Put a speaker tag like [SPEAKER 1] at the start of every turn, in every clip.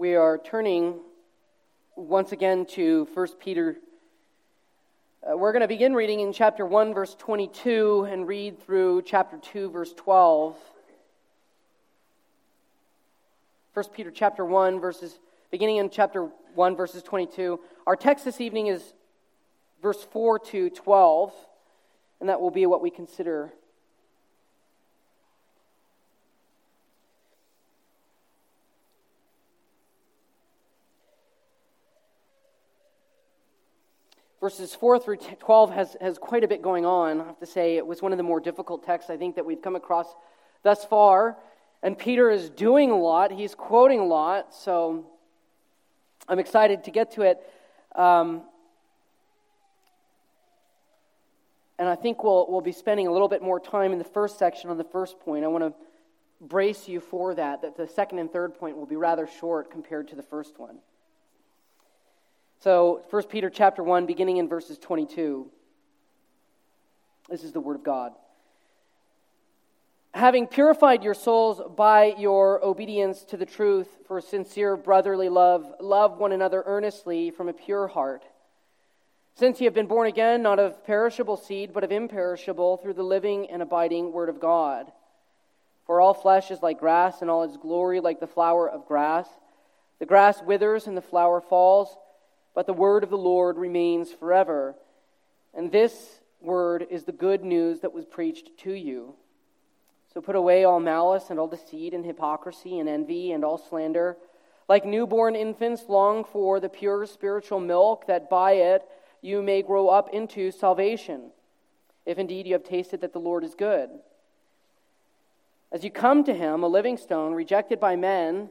[SPEAKER 1] We are turning once again to 1 Peter. Uh, we're going to begin reading in chapter 1, verse 22, and read through chapter 2, verse 12. 1 Peter chapter 1, verses, beginning in chapter 1, verses 22. Our text this evening is verse 4 to 12, and that will be what we consider verses 4 through 12 has, has quite a bit going on. I have to say, it was one of the more difficult texts I think that we've come across thus far. And Peter is doing a lot, he's quoting a lot, so I'm excited to get to it. Um, and I think we'll, we'll be spending a little bit more time in the first section on the first point. I want to brace you for that, that the second and third point will be rather short compared to the first one. So, 1 Peter chapter 1, beginning in verses 22. This is the word of God. Having purified your souls by your obedience to the truth for sincere brotherly love, love one another earnestly from a pure heart. Since you have been born again, not of perishable seed, but of imperishable, through the living and abiding Word of God. For all flesh is like grass, and all its glory like the flower of grass. The grass withers and the flower falls but the word of the Lord remains forever. And this word is the good news that was preached to you. So put away all malice and all deceit and hypocrisy and envy and all slander. Like newborn infants, long for the pure spiritual milk, that by it you may grow up into salvation, if indeed you have tasted that the Lord is good. As you come to him, a living stone, rejected by men,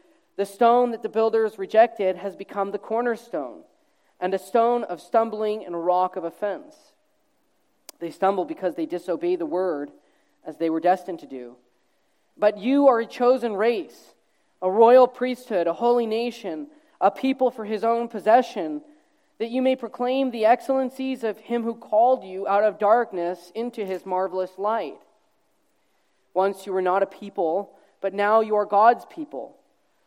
[SPEAKER 1] the stone that the builders rejected has become the cornerstone, and a stone of stumbling and a rock of offense. They stumble because they disobey the word as they were destined to do. But you are a chosen race, a royal priesthood, a holy nation, a people for his own possession, that you may proclaim the excellencies of him who called you out of darkness into his marvelous light. Once you were not a people, but now you are God's people.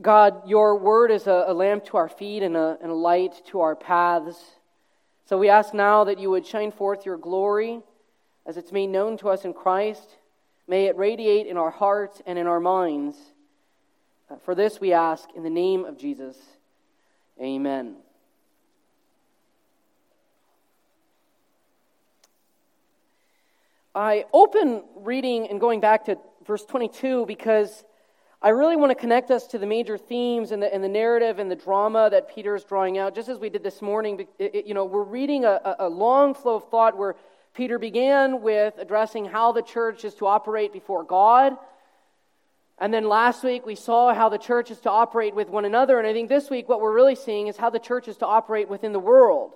[SPEAKER 1] God, your word is a, a lamp to our feet and a, and a light to our paths. So we ask now that you would shine forth your glory as it's made known to us in Christ. May it radiate in our hearts and in our minds. Uh, for this we ask in the name of Jesus. Amen. I open reading and going back to verse 22 because I really want to connect us to the major themes and the, and the narrative and the drama that Peter is drawing out, just as we did this morning. It, it, you know, we're reading a, a long flow of thought where Peter began with addressing how the church is to operate before God. And then last week we saw how the church is to operate with one another. And I think this week what we're really seeing is how the church is to operate within the world.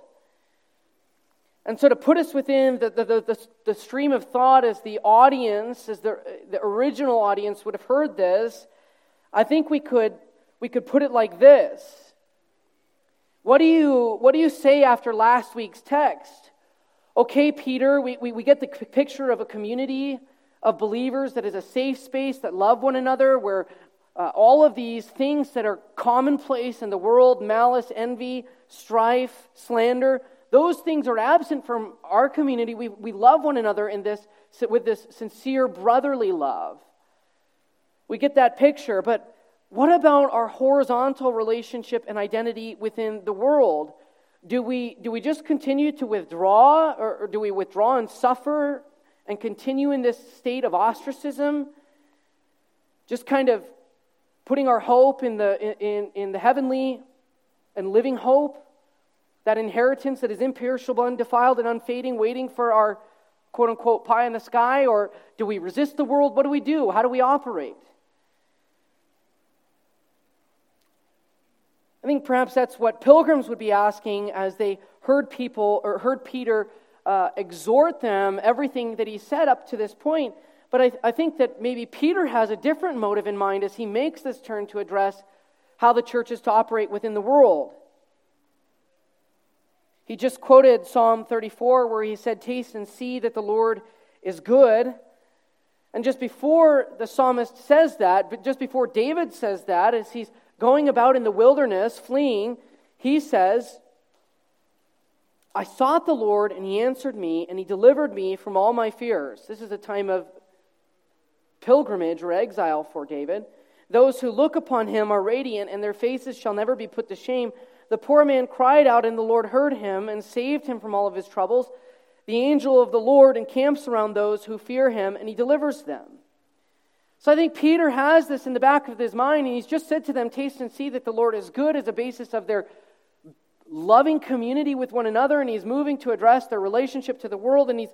[SPEAKER 1] And so, to put us within the, the, the, the, stream of thought as the audience, as the, the original audience would have heard this, I think we could, we could put it like this. What do, you, what do you say after last week's text? Okay, Peter, we, we, we get the picture of a community of believers that is a safe space that love one another, where uh, all of these things that are commonplace in the world malice, envy, strife, slander those things are absent from our community. We, we love one another in this, with this sincere brotherly love. We get that picture, but what about our horizontal relationship and identity within the world? Do we, do we just continue to withdraw, or, or do we withdraw and suffer and continue in this state of ostracism? Just kind of putting our hope in the, in, in the heavenly and living hope, that inheritance that is imperishable, undefiled, and unfading, waiting for our quote unquote pie in the sky? Or do we resist the world? What do we do? How do we operate? I think perhaps that's what pilgrims would be asking as they heard people or heard Peter uh, exhort them, everything that he said up to this point. But I, I think that maybe Peter has a different motive in mind as he makes this turn to address how the church is to operate within the world. He just quoted Psalm 34, where he said, Taste and see that the Lord is good. And just before the psalmist says that, but just before David says that, as he's going about in the wilderness, fleeing, he says, I sought the Lord, and he answered me, and he delivered me from all my fears. This is a time of pilgrimage or exile for David. Those who look upon him are radiant, and their faces shall never be put to shame. The poor man cried out, and the Lord heard him and saved him from all of his troubles. The angel of the Lord encamps around those who fear him, and he delivers them. So I think Peter has this in the back of his mind, and he's just said to them, Taste and see that the Lord is good as a basis of their loving community with one another, and he's moving to address their relationship to the world, and he's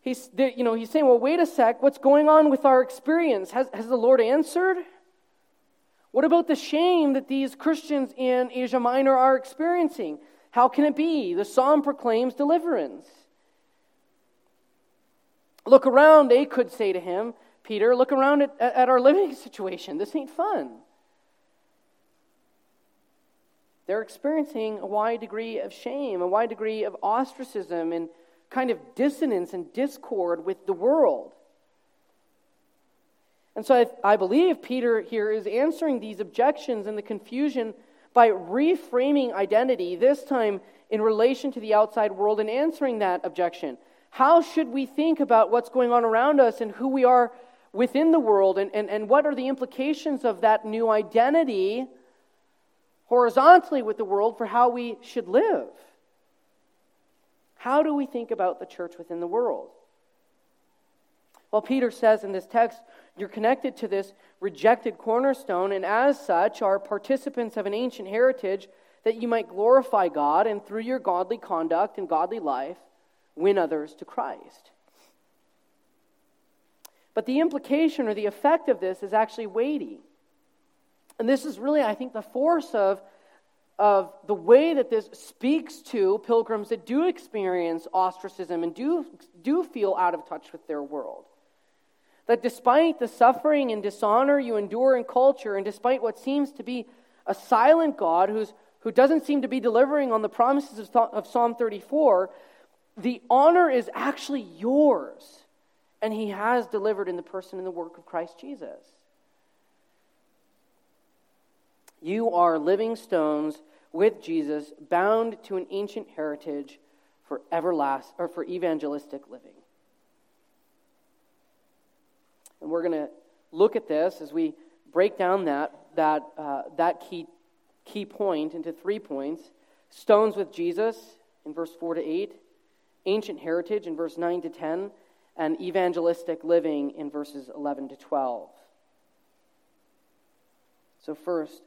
[SPEAKER 1] He's, you know, he's saying, well, wait a sec, what's going on with our experience? Has, has the Lord answered? What about the shame that these Christians in Asia Minor are experiencing? How can it be? The psalm proclaims deliverance. Look around, they could say to him. Peter, look around at, at our living situation. This ain't fun. They're experiencing a wide degree of shame, a wide degree of ostracism, and kind of dissonance and discord with the world. And so I, I, believe Peter here is answering these objections and the confusion by reframing identity, this time in relation to the outside world, and answering that objection. How should we think about what's going on around us and who we are within the world, and, and, and what are the implications of that new identity horizontally with the world for how we should live? How do we think about the church within the world? Well, Peter says in this text, you're connected to this rejected cornerstone, and as such are participants of an ancient heritage that you might glorify God and through your godly conduct and godly life win others to Christ. But the implication or the effect of this is actually weighty. And this is really, I think, the force of, of the way that this speaks to pilgrims that do experience ostracism and do, do feel out of touch with their world. That despite the suffering and dishonor you endure in culture, and despite what seems to be a silent God who's, who doesn't seem to be delivering on the promises of, of Psalm 34, the honor is actually yours and he has delivered in the person and the work of Christ Jesus. You are living stones with Jesus, bound to an ancient heritage for everlast or for evangelistic living. And we're going to look at this as we break down that that uh, that key key point into three points: stones with Jesus in verse four to eight, ancient heritage in verse nine to ten, and evangelistic living in verses 11 to 12. So, first,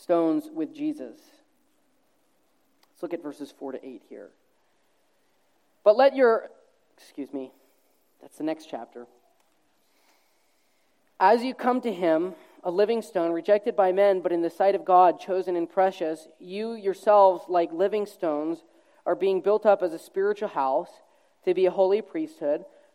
[SPEAKER 1] stones with Jesus. Let's look at verses 4 to 8 here. But let your, excuse me, that's the next chapter. As you come to him, a living stone, rejected by men, but in the sight of God, chosen and precious, you yourselves, like living stones, are being built up as a spiritual house to be a holy priesthood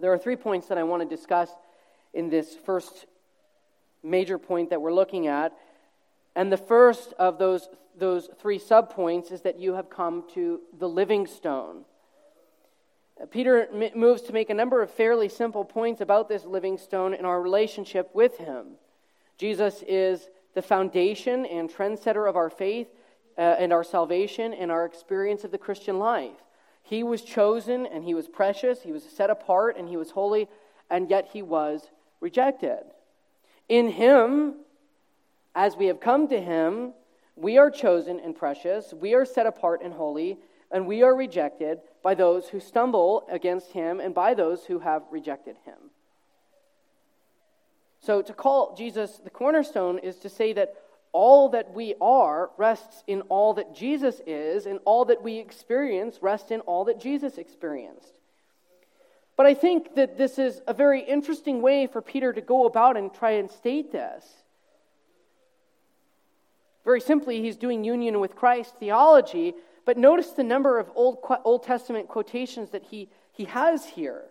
[SPEAKER 1] There are three points that I want to discuss in this first major point that we're looking at. And the first of those, those three subpoints is that you have come to the living stone. Uh, Peter m- moves to make a number of fairly simple points about this living stone and our relationship with him. Jesus is the foundation and trendsetter of our faith uh, and our salvation and our experience of the Christian life. He was chosen and he was precious, he was set apart and he was holy, and yet he was rejected. In him, as we have come to him, we are chosen and precious, we are set apart and holy, and we are rejected by those who stumble against him and by those who have rejected him. So, to call Jesus the cornerstone is to say that all that we are rests in all that Jesus is, and all that we experience rests in all that Jesus experienced. But I think that this is a very interesting way for Peter to go about and try and state this. Very simply, he's doing union with Christ theology, but notice the number of Old, Old Testament quotations that he, he has here.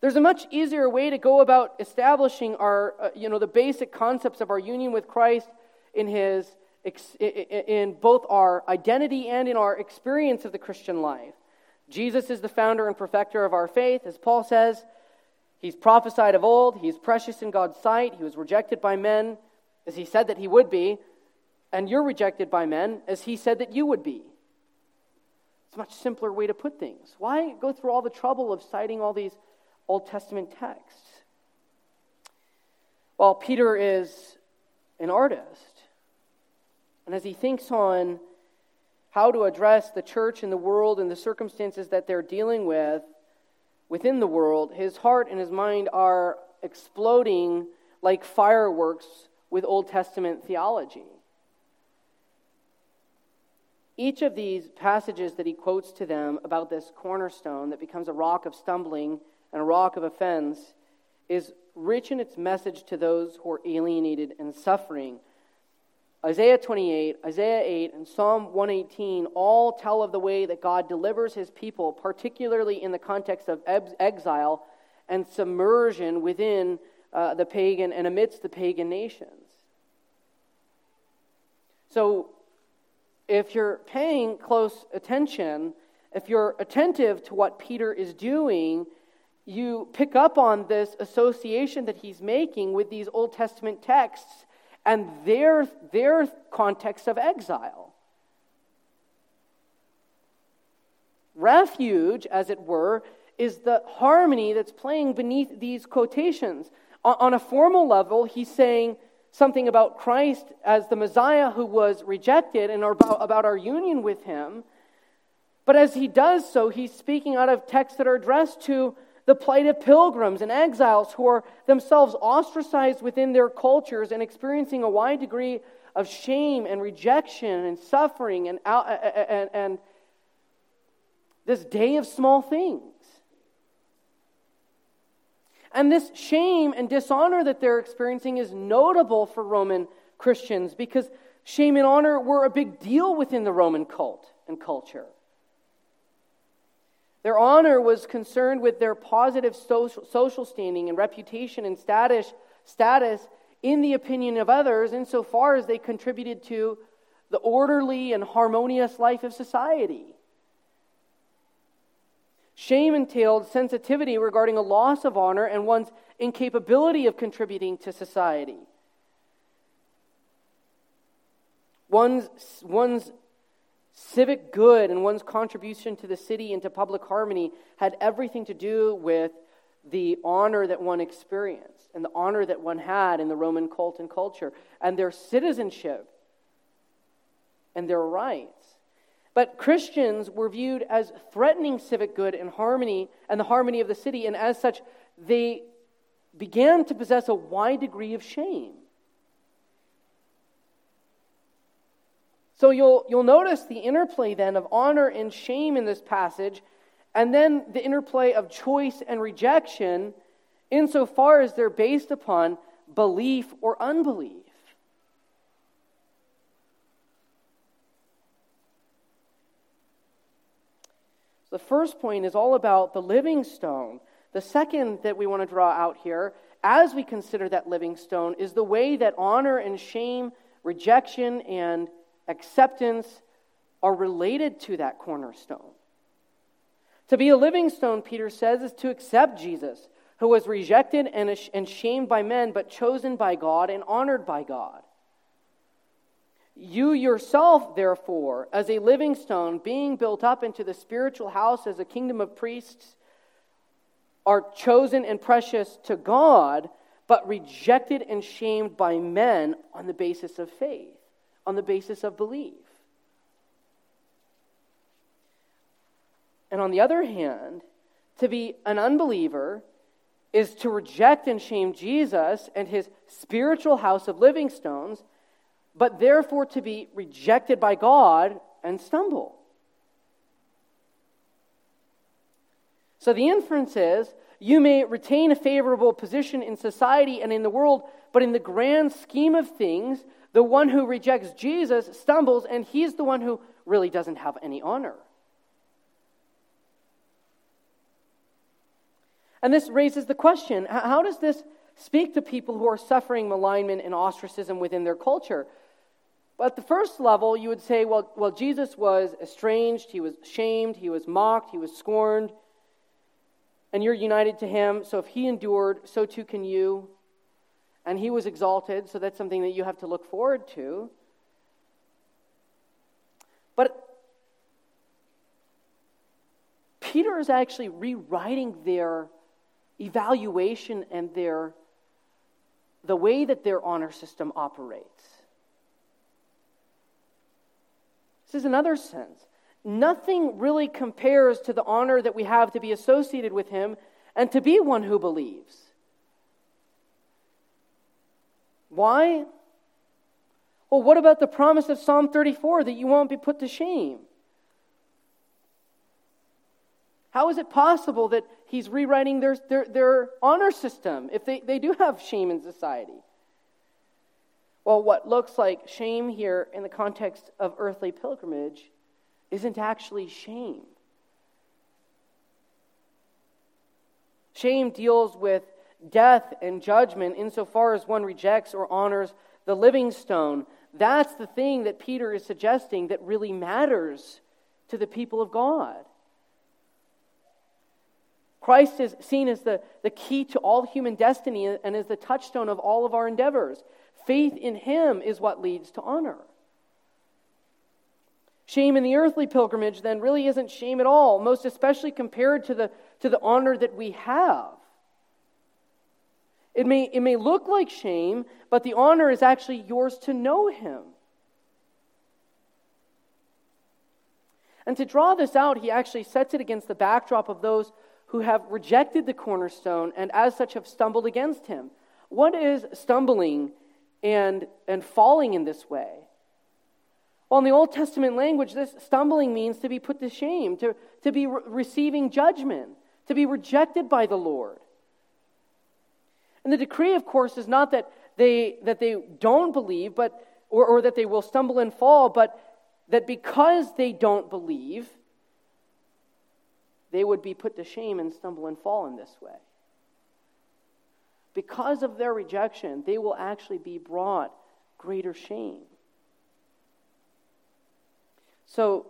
[SPEAKER 1] There's a much easier way to go about establishing our, uh, you know, the basic concepts of our union with Christ in his, in both our identity and in our experience of the Christian life. Jesus is the founder and perfecter of our faith, as Paul says. He's prophesied of old. He's precious in God's sight. He was rejected by men, as he said that he would be. And you're rejected by men, as he said that you would be. It's a much simpler way to put things. Why go through all the trouble of citing all these Old Testament texts. While Peter is an artist. And as he thinks on how to address the church and the world and the circumstances that they're dealing with within the world, his heart and his mind are exploding like fireworks with Old Testament theology. Each of these passages that he quotes to them about this cornerstone that becomes a rock of stumbling and a rock of offense is rich in its message to those who are alienated and suffering. Isaiah 28, Isaiah 8, and Psalm 118 all tell of the way that God delivers his people, particularly in the context of exile and submersion within uh, the pagan and amidst the pagan nations. So, if you're paying close attention, if you're attentive to what Peter is doing, you pick up on this association that he's making with these Old Testament texts and their, their context of exile. Refuge, as it were, is the harmony that's playing beneath these quotations. On a formal level, he's saying something about Christ as the Messiah who was rejected and about, about our union with him. But as he does so, he's speaking out of texts that are addressed to the plight of pilgrims and exiles who are themselves ostracized within their cultures and experiencing a wide degree of shame and rejection and suffering and, and, and this day of small things. And this shame and dishonor that they're experiencing is notable for Roman Christians because shame and honor were a big deal within the Roman cult and culture. Their honor was concerned with their positive social, standing and reputation and status, status in the opinion of others insofar as they contributed to the orderly and harmonious life of society. Shame entailed sensitivity regarding a loss of honor and one's incapability of contributing to society. One's, one's civic good and one's contribution to the city and to public harmony had everything to do with the honor that one experienced and the honor that one had in the Roman cult and culture and their citizenship and their rights. But Christians were viewed as threatening civic good and harmony and the harmony of the city, and as such, they began to possess a wide degree of shame. So you'll, you'll notice the interplay then of honor and shame in this passage, and then the interplay of choice and rejection insofar as they're based upon belief or unbelief. The first point is all about the living stone. The second that we want to draw out here as we consider that living stone is the way that honor and shame, rejection and acceptance are related to that cornerstone. To be a living stone, Peter says, is to accept Jesus, who was rejected and shamed by men, but chosen by God and honored by God. You yourself, therefore, as a living stone, being built up into the spiritual house as a kingdom of priests, are chosen and precious to God, but rejected and shamed by men on the basis of faith, on the basis of belief. And on the other hand, to be an unbeliever is to reject and shame Jesus and his spiritual house of living stones, but therefore to be rejected by God and stumble. So the inference is you may retain a favorable position in society and in the world, but in the grand scheme of things, the one who rejects Jesus stumbles, and he's the one who really doesn't have any honor. And this raises the question how does this speak to people who are suffering malignment and ostracism within their culture? But at the first level, you would say, well, well, Jesus was estranged, he was shamed, he was mocked, he was scorned, and you're united to him. So if he endured, so too can you. And he was exalted, so that's something that you have to look forward to. But Peter is actually rewriting their evaluation and their the way that their honor system operates. This is another sense. Nothing really compares to the honor that we have to be associated with him and to be one who believes. Why? Well, what about the promise of Psalm 34 that you won't be put to shame? How is it possible that he's rewriting their, their, their honor system if they, they do have shame in society? Well, what looks like shame here in the context of earthly pilgrimage isn't actually shame. Shame deals with death and judgment insofar as one rejects or honors the living stone. That's the thing that Peter is suggesting that really matters to the people of God. Christ is seen as the, the key to all human destiny and as the touchstone of all of our endeavors. Faith in Him is what leads to honor. Shame in the earthly pilgrimage then really isn't shame at all, most especially compared to the, to the honor that we have. It may, it may look like shame, but the honor is actually yours to know Him. And to draw this out, he actually sets it against the backdrop of those who have rejected the cornerstone and as such have stumbled against him. What is stumbling and, and falling in this way? Well, in the Old Testament language, this stumbling means to be put to shame, to, to be re- receiving judgment, to be rejected by the Lord. And the decree, of course, is not that they, that they don't believe, but, or, or that they will stumble and fall, but that because they don't believe, they would be put to shame and stumble and fall in this way. Because of their rejection, they will actually be brought greater shame. So,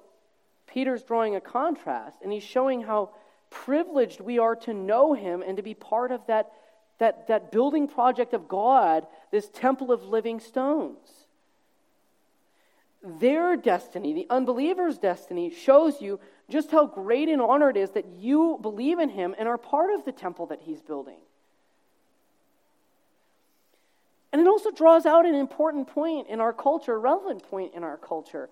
[SPEAKER 1] Peter's drawing a contrast, and he's showing how privileged we are to know him and to be part of that, that, that building project of God, this temple of living stones. Their destiny, the unbeliever's destiny, shows you just how great an honor it is that you believe in him and are part of the temple that he's building. And it also draws out an important point in our culture, a relevant point in our culture.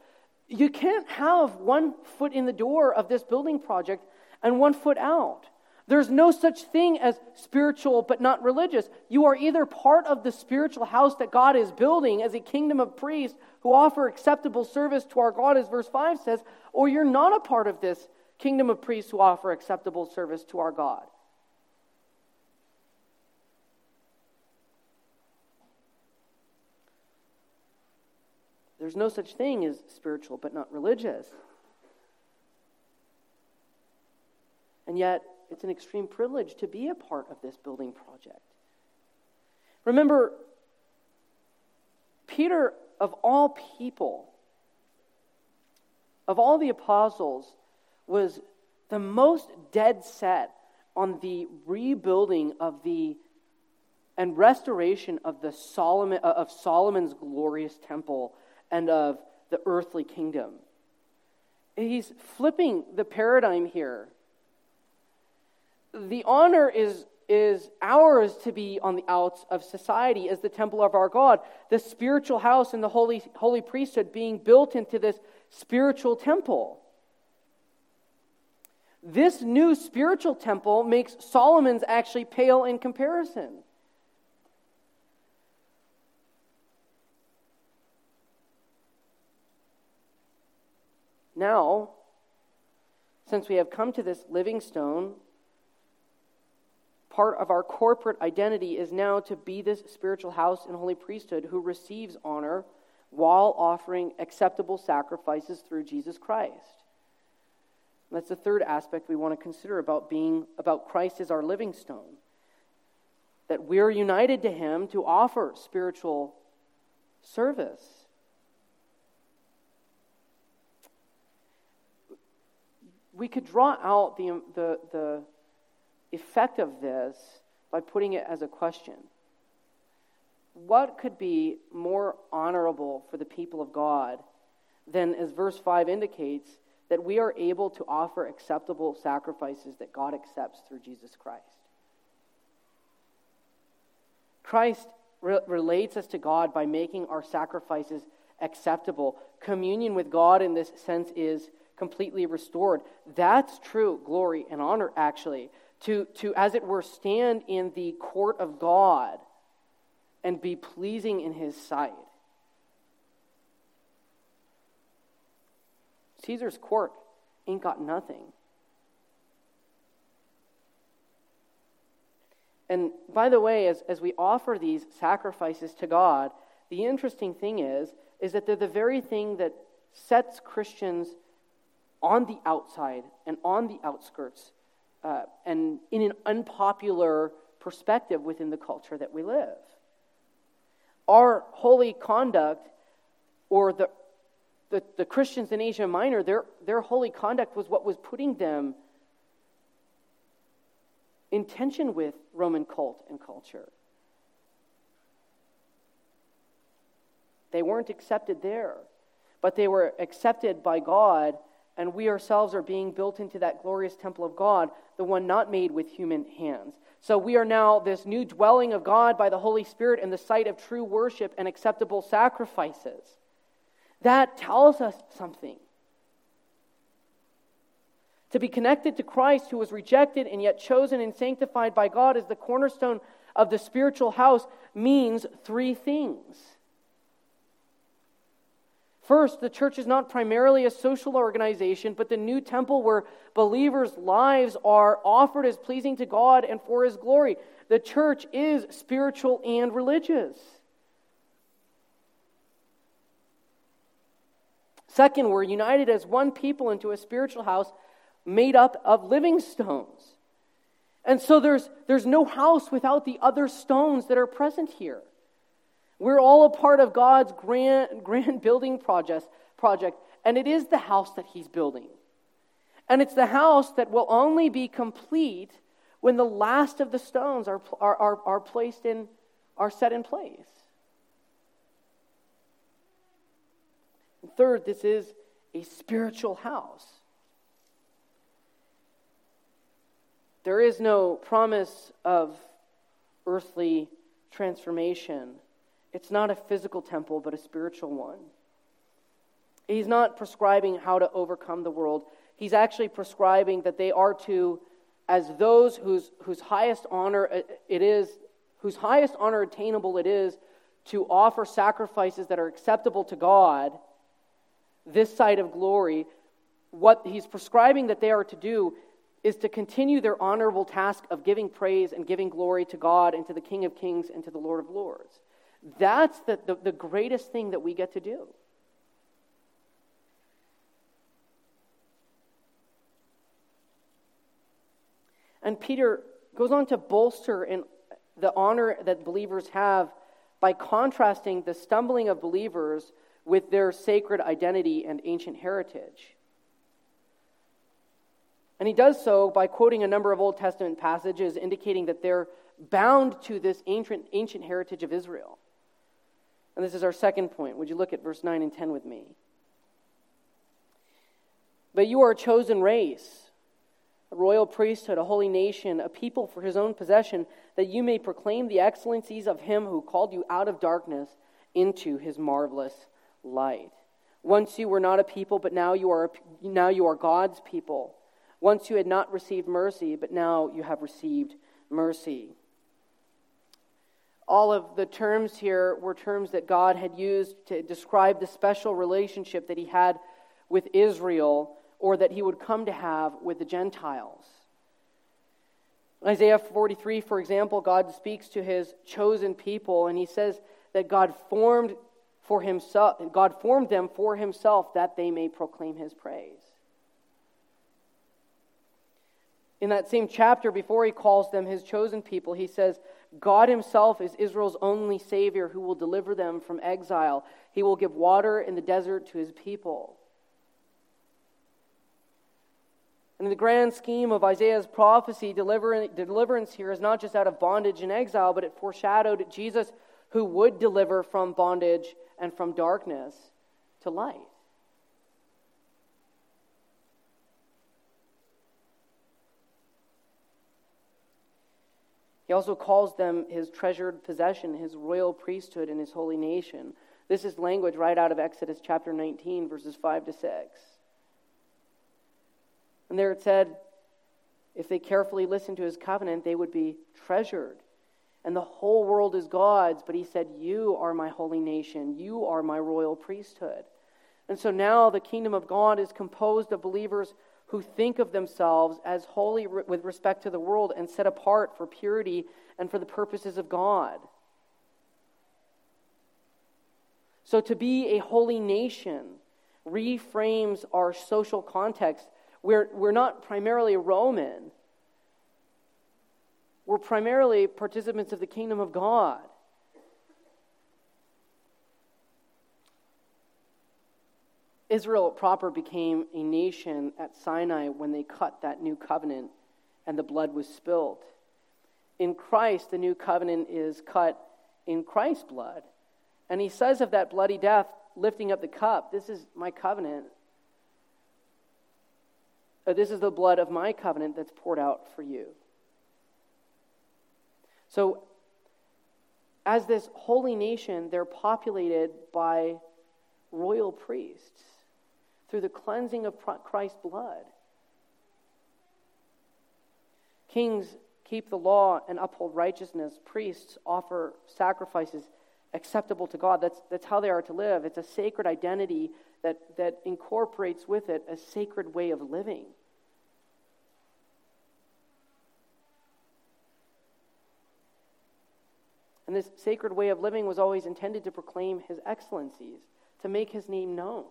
[SPEAKER 1] You can't have one foot in the door of this building project and one foot out. There's no such thing as spiritual but not religious. You are either part of the spiritual house that God is building as a kingdom of priests who offer acceptable service to our God, as verse 5 says, or you're not a part of this kingdom of priests who offer acceptable service to our God. There's no such thing as spiritual but not religious. And yet, it's an extreme privilege to be a part of this building project. Remember, Peter, of all people, of all the apostles, was the most dead set on the rebuilding of the and restoration of the Solomon uh, of Solomon's glorious temple and of the earthly kingdom. He's flipping the paradigm here. The honor is, is ours to be on the outs of society as the temple of our God, the spiritual house and the holy, holy priesthood being built into this spiritual temple. This new spiritual temple makes Solomon's actually pale in comparison. Now, since we have come to this living stone, part of our corporate identity is now to be this spiritual house and holy priesthood who receives honor while offering acceptable sacrifices through Jesus Christ. That's the third aspect we want to consider about being about Christ as our living stone. That we're united to him to offer spiritual service. we could draw out the, the, the effect of this by putting it as a question. What could be more honorable for the people of God than, as verse 5 indicates, that we are able to offer acceptable sacrifices that God accepts through Jesus Christ? Christ re- relates us to God by making our sacrifices acceptable. Communion with God in this sense is completely restored. That's true glory and honor, actually. To, to, as it were, stand in the court of God and be pleasing in his sight. Caesar's court ain't got nothing. And by the way, as, as we offer these sacrifices to God, the interesting thing is, is that they're the very thing that sets Christians on the outside and on the outskirts uh, and in an unpopular perspective within the culture that we live. Our holy conduct, or the, the, the Christians in Asia Minor, their, their holy conduct was what was putting them in tension with Roman cult and culture. They weren't accepted there, but they were accepted by God and we ourselves are being built into that glorious temple of God, the one not made with human hands. So we are now this new dwelling of God by the Holy Spirit in the site of true worship and acceptable sacrifices. That tells us something. To be connected to Christ, who was rejected and yet chosen and sanctified by God as the cornerstone of the spiritual house, means three things. First, the church is not primarily a social organization, but the new temple where believers' lives are offered as pleasing to God and for His glory. The church is spiritual and religious. Second, we're united as one people into a spiritual house made up of living stones. And so there's, there's no house without the other stones that are present here. We're all a part of God's grand, grand building project, project, and it is the house that He's building. And it's the house that will only be complete when the last of the stones are, are, are, are placed in, are set in place. And third, this is a spiritual house. There is no promise of earthly transformation it's not a physical temple, but a spiritual one. He's not prescribing how to overcome the world. He's actually prescribing that they are to, as those whose, whose highest honor uh, it is, whose highest honor attainable it is, to offer sacrifices that are acceptable to God, this side of glory. What he's prescribing that they are to do is to continue their honorable task of giving praise and giving glory to God and to the King of Kings and to the Lord of Lords. That's the, the, the greatest thing that we get to do. And Peter goes on to bolster and the honor that believers have by contrasting the stumbling of believers with their sacred identity and ancient heritage. And he does so by quoting a number of Old Testament passages indicating that they're bound to this ancient, ancient heritage of Israel. And this is our second point. Would you look at verse 9 and 10 with me? But you are a chosen race, a royal priesthood, a holy nation, a people for his own possession, that you may proclaim the excellencies of him who called you out of darkness into his marvelous light. Once you were not a people, but now you are, now you are God's people. Once you had not received mercy, but now you have received mercy. All of the terms here were terms that God had used to describe the special relationship that he had with Israel or that he would come to have with the Gentiles. Isaiah 43, for example, God speaks to his chosen people, and he says that God formed for himself, God formed them for himself that they may proclaim his praise. In that same chapter, before he calls them his chosen people, he says, God himself is Israel's only Savior who will deliver them from exile. He will give water in the desert to his people. And in the grand scheme of Isaiah's prophecy, deliverance here is not just out of bondage and exile, but it foreshadowed Jesus who would deliver from bondage and from darkness to light. He also calls them his treasured possession, his royal priesthood, and his holy nation. This is language right out of Exodus chapter 19, verses 5 to 6. And there it said, if they carefully listened to his covenant, they would be treasured. And the whole world is God's. But he said, You are my holy nation. You are my royal priesthood. And so now the kingdom of God is composed of believers who think of themselves as holy with respect to the world and set apart for purity and for the purposes of God. So to be a holy nation reframes our social context we're, we're not primarily Roman, we're primarily participants of the kingdom of God. Israel proper became a nation at Sinai when they cut that new covenant and the blood was spilled. In Christ, the new covenant is cut in Christ's blood. And he says of that bloody death, lifting up the cup, This is my covenant uh, this is the blood of my covenant that's poured out for you. So, as this holy nation, they're populated by royal priests through the cleansing of Christ's blood. Kings keep the law and uphold righteousness. Priests offer sacrifices acceptable to God. That's, that's how they are to live. It's a sacred identity that, that incorporates with it a sacred way of living. And this sacred way of living was always intended to proclaim his excellencies, to make his name known.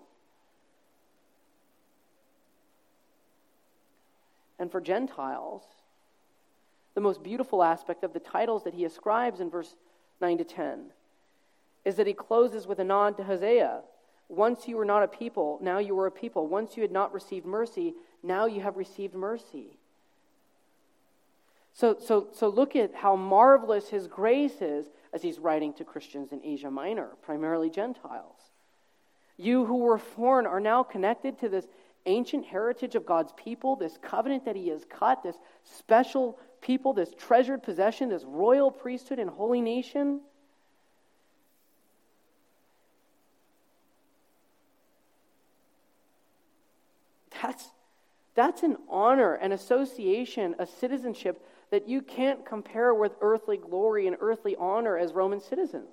[SPEAKER 1] And for Gentiles, the most beautiful aspect of the titles that he ascribes in verse 9 to 10 is that he closes with a nod to Hosea. Once you were not a people, now you are a people. Once you had not received mercy, now you have received mercy. So, so, so look at how marvelous his grace is as he's writing to Christians in Asia Minor, primarily Gentiles. You who were foreign are now connected to this ancient heritage of God's people, this covenant that he has cut, this special people, this treasured possession, this royal priesthood and holy nation. That's, that's an honor, an association, a citizenship that you can't compare with earthly glory and earthly honor as Roman citizens.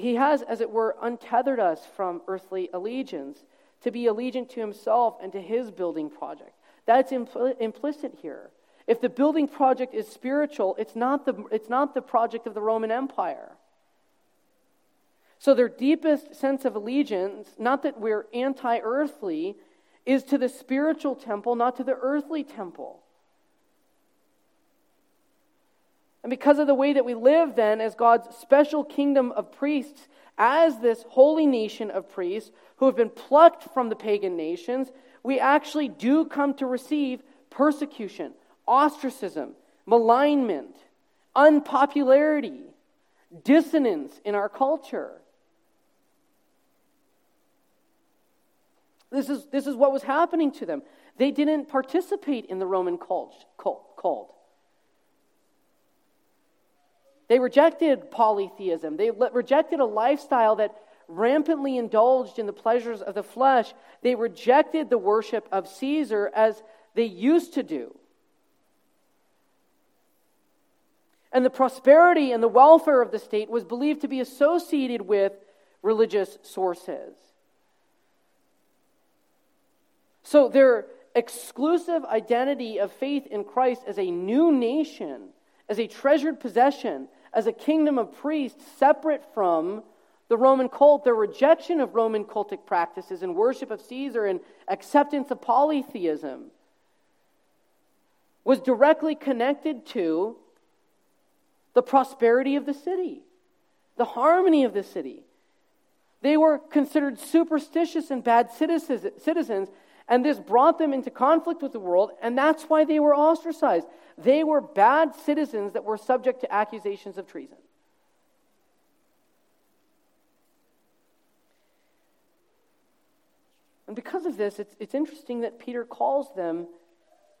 [SPEAKER 1] He has, as it were, untethered us from earthly allegiance to be allegiant to himself and to his building project. That's impl- implicit here. If the building project is spiritual, it's not, the, it's not the project of the Roman Empire. So, their deepest sense of allegiance, not that we're anti earthly, is to the spiritual temple, not to the earthly temple. And because of the way that we live, then, as God's special kingdom of priests, as this holy nation of priests who have been plucked from the pagan nations, we actually do come to receive persecution, ostracism, malignment, unpopularity, dissonance in our culture. This is, this is what was happening to them. They didn't participate in the Roman cult. cult. They rejected polytheism. They rejected a lifestyle that rampantly indulged in the pleasures of the flesh. They rejected the worship of Caesar as they used to do. And the prosperity and the welfare of the state was believed to be associated with religious sources. So their exclusive identity of faith in Christ as a new nation, as a treasured possession, as a kingdom of priests separate from the Roman cult, their rejection of Roman cultic practices and worship of Caesar and acceptance of polytheism was directly connected to the prosperity of the city, the harmony of the city. They were considered superstitious and bad citizens, and this brought them into conflict with the world, and that's why they were ostracized. They were bad citizens that were subject to accusations of treason. And because of this, it's, it's interesting that Peter calls them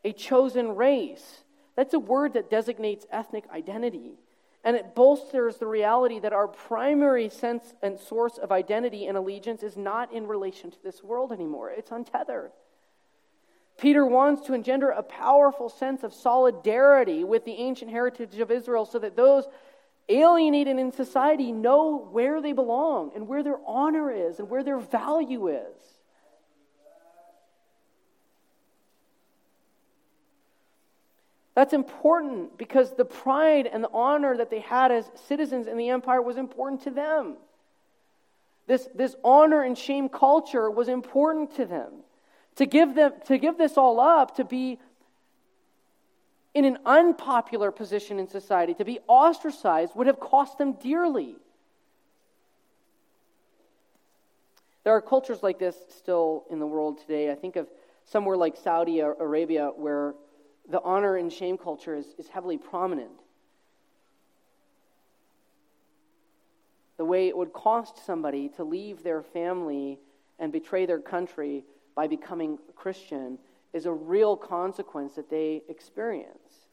[SPEAKER 1] a chosen race. That's a word that designates ethnic identity. And it bolsters the reality that our primary sense and source of identity and allegiance is not in relation to this world anymore. It's untethered. Peter wants to engender a powerful sense of solidarity with the ancient heritage of Israel so that those alienated in society know where they belong and where their honor is and where their value is. That's important because the pride and the honor that they had as citizens in the empire was important to them. This, this honor and shame culture was important to them. To give, them, to give this all up, to be in an unpopular position in society, to be ostracized, would have cost them dearly. There are cultures like this still in the world today. I think of somewhere like Saudi Arabia where the honor and shame culture is, is heavily prominent. The way it would cost somebody to leave their family and betray their country by becoming Christian is a real consequence that they experience.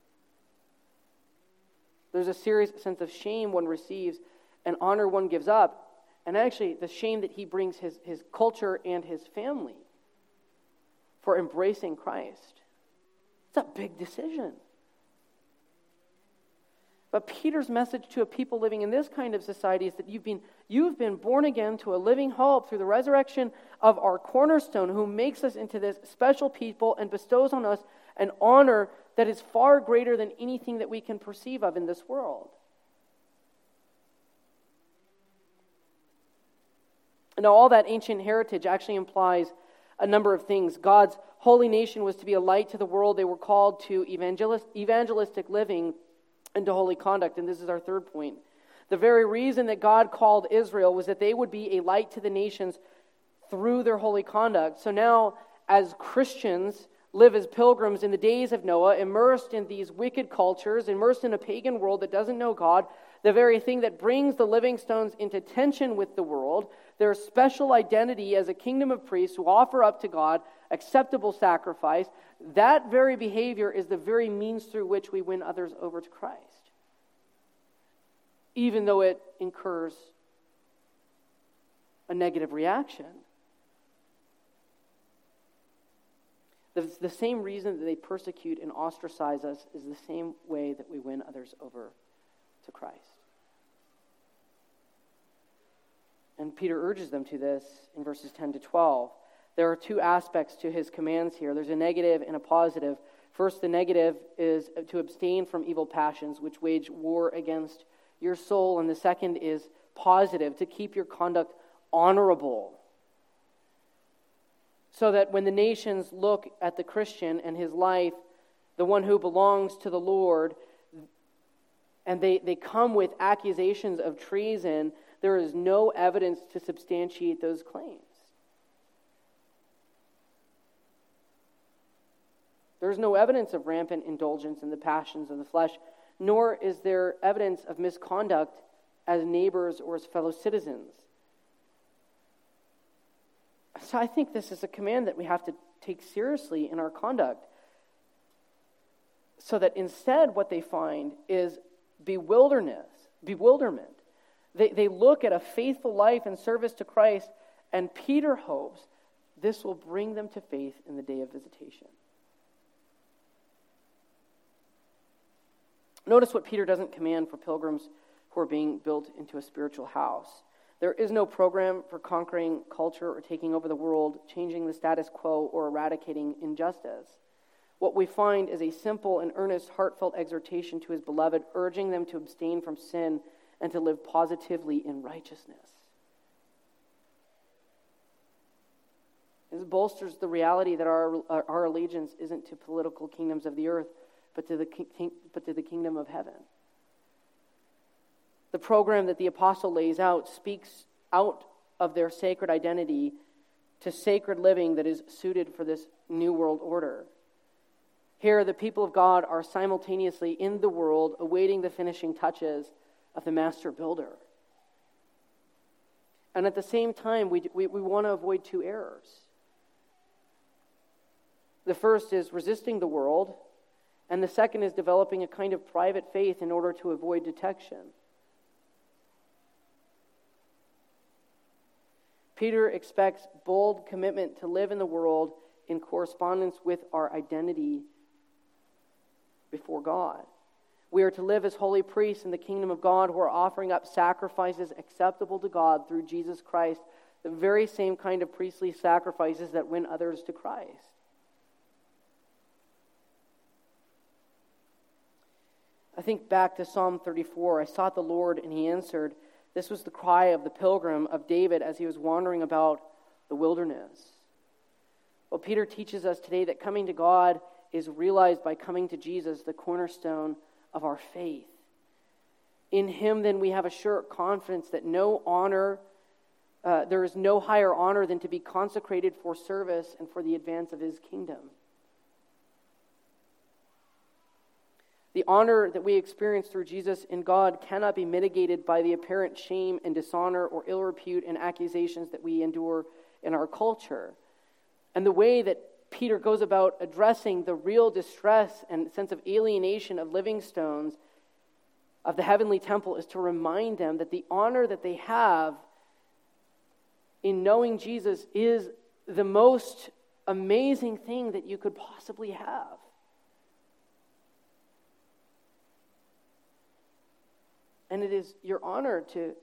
[SPEAKER 1] There's a serious sense of shame one receives and honor one gives up, and actually the shame that he brings his, his culture and his family for embracing Christ. It's a big decision. But Peter's message to a people living in this kind of society is that you've been, you've been born again to a living hope through the resurrection of our cornerstone, who makes us into this special people and bestows on us an honor that is far greater than anything that we can perceive of in this world. Now, all that ancient heritage actually implies a number of things. God's holy nation was to be a light to the world. They were called to evangelist, evangelistic living into holy conduct. And this is our third point. The very reason that God called Israel was that they would be a light to the nations through their holy conduct. So now, as Christians, live as pilgrims in the days of Noah, immersed in these wicked cultures, immersed in a pagan world that doesn't know God, the very thing that brings the living stones into tension with the world, their special identity as a kingdom of priests who offer up to God acceptable sacrifice, that very behavior is the very means through which we win others over to Christ. Even though it incurs a negative reaction. The, the same reason that they persecute and ostracize us is the same way that we win others over to Christ. And Peter urges them to this in verses 10 to 12. There are two aspects to his commands here there's a negative and a positive. First, the negative is to abstain from evil passions, which wage war against your soul. And the second is positive, to keep your conduct honorable. so that when the nations look at the Christian and his life, the one who belongs to the Lord, and they, they come with accusations of treason, there is no evidence to substantiate those claims. There's no evidence of rampant indulgence in the passions of the flesh, nor is there evidence of misconduct as neighbors or as fellow citizens. So I think this is a command that we have to take seriously in our conduct. So that instead, what they find is bewilderness, bewilderment. They, they look at a faithful life and service to Christ, and Peter hopes this will bring them to faith in the day of visitation. Notice what Peter doesn't command for pilgrims who are being built into a spiritual house. There is no program for conquering culture or taking over the world, changing the status quo, or eradicating injustice. What we find is a simple and earnest, heartfelt exhortation to his beloved, urging them to abstain from sin and to live positively in righteousness. This bolsters the reality that our, our allegiance isn't to political kingdoms of the earth, but to the, but to the kingdom of heaven. The program that the apostle lays out speaks out of their sacred identity to sacred living that is suited for this new world order. Here, the people of God are simultaneously in the world, awaiting the finishing touches of the master builder. And at the same time, we, we, we want to avoid two errors. The first is resisting the world, and the second is developing a kind of private faith in order to avoid detection. Peter expects bold commitment to live in the world in correspondence with our identity before God. We are to live as holy priests in the kingdom of God who are offering up sacrifices acceptable to God through Jesus Christ, the very same kind of priestly sacrifices that win others to Christ. I think back to Psalm 34. I sought the Lord, and he answered. This was the cry of the pilgrim of David as he was wandering about the wilderness. Well, Peter teaches us today that coming to God is realized by coming to Jesus, the cornerstone of our faith. In him, then, we have a sure confidence that no honor, uh, there is no higher honor than to be consecrated for service and for the advance of his kingdom. The honor that we experience through Jesus in God cannot be mitigated by the apparent shame and dishonor or ill repute and accusations that we endure in our culture. And the way that Peter goes about addressing the real distress and sense of alienation of living stones of the heavenly temple is to remind them that the honor that they have in knowing Jesus is the most amazing thing that you could possibly have. And it is your honor to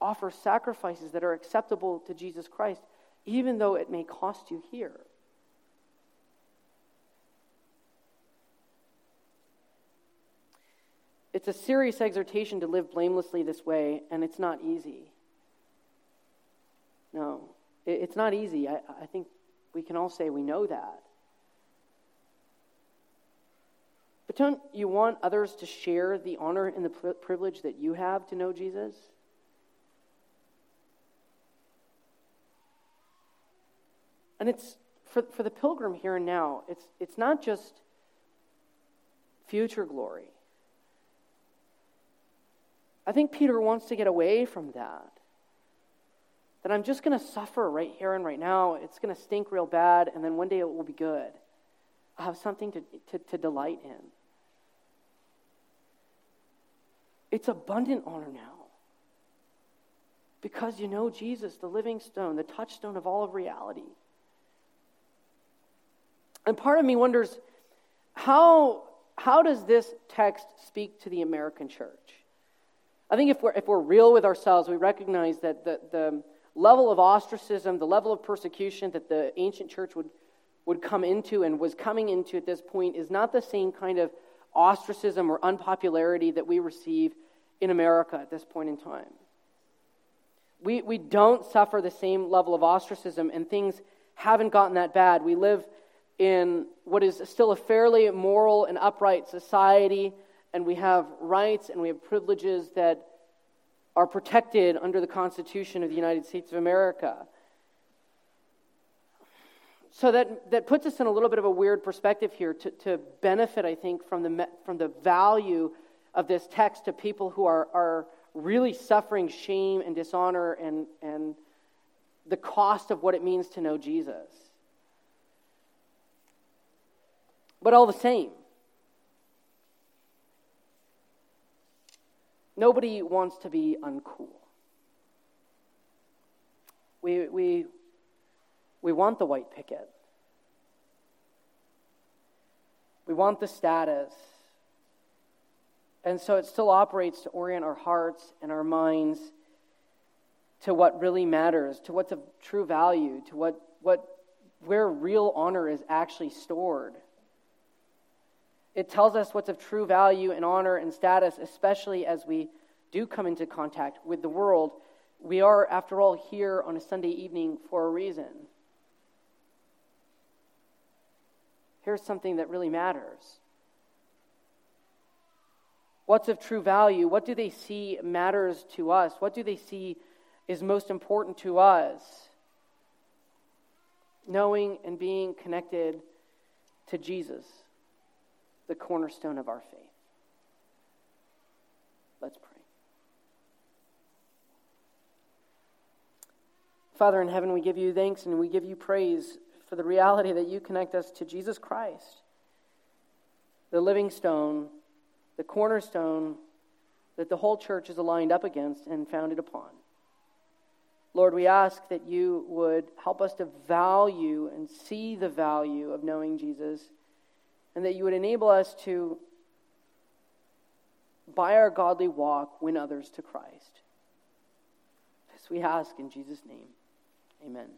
[SPEAKER 1] offer sacrifices that are acceptable to Jesus Christ, even though it may cost you here. It's a serious exhortation to live blamelessly this way, and it's not easy. No, it's not easy. I, I think we can all say we know that. But don't you want others to share the honor and the privilege that you have to know Jesus? And it's for, for the pilgrim here and now, it's, it's not just future glory. I think Peter wants to get away from that. That I'm just going to suffer right here and right now. It's going to stink real bad, and then one day it will be good. I'll have something to, to, to delight in. It's abundant honor now. Because you know Jesus, the living stone, the touchstone of all of reality. And part of me wonders how, how does this text speak to the American church? I think if we're, if we're real with ourselves, we recognize that the, the level of ostracism, the level of persecution that the ancient church would, would come into and was coming into at this point is not the same kind of ostracism or unpopularity that we receive in America at this point in time. We, we don't suffer the same level of ostracism, and things haven't gotten that bad. We live in what is still a fairly moral and upright society, and we have rights and we have privileges that are protected under the Constitution of the United States of America. So that, that puts us in a little bit of a weird perspective here to, to benefit, I think, from the, from the value of this text to people who are, are really suffering shame and dishonor and, and the cost of what it means to know Jesus. But all the same, nobody wants to be uncool. We, we, we want the white picket. We want the status. And so it still operates to orient our hearts and our minds to what really matters, to what's of true value, to what, what, where real honor is actually stored. It tells us what's of true value and honor and status, especially as we do come into contact with the world. We are, after all, here on a Sunday evening for a reason. Here's something that really matters. What's of true value? What do they see matters to us? What do they see is most important to us. Knowing and being connected to Jesus, the cornerstone of our faith. Let's pray. Father in heaven, we give you thanks and we give you praise for the reality that you connect us to Jesus Christ, the living stone, the cornerstone that the whole church is aligned up against and founded upon. Lord, we ask that you would help us to value and see the value of knowing Jesus, and that you would enable us to, by our godly walk, win others to Christ. This we ask in Jesus' name. Amen.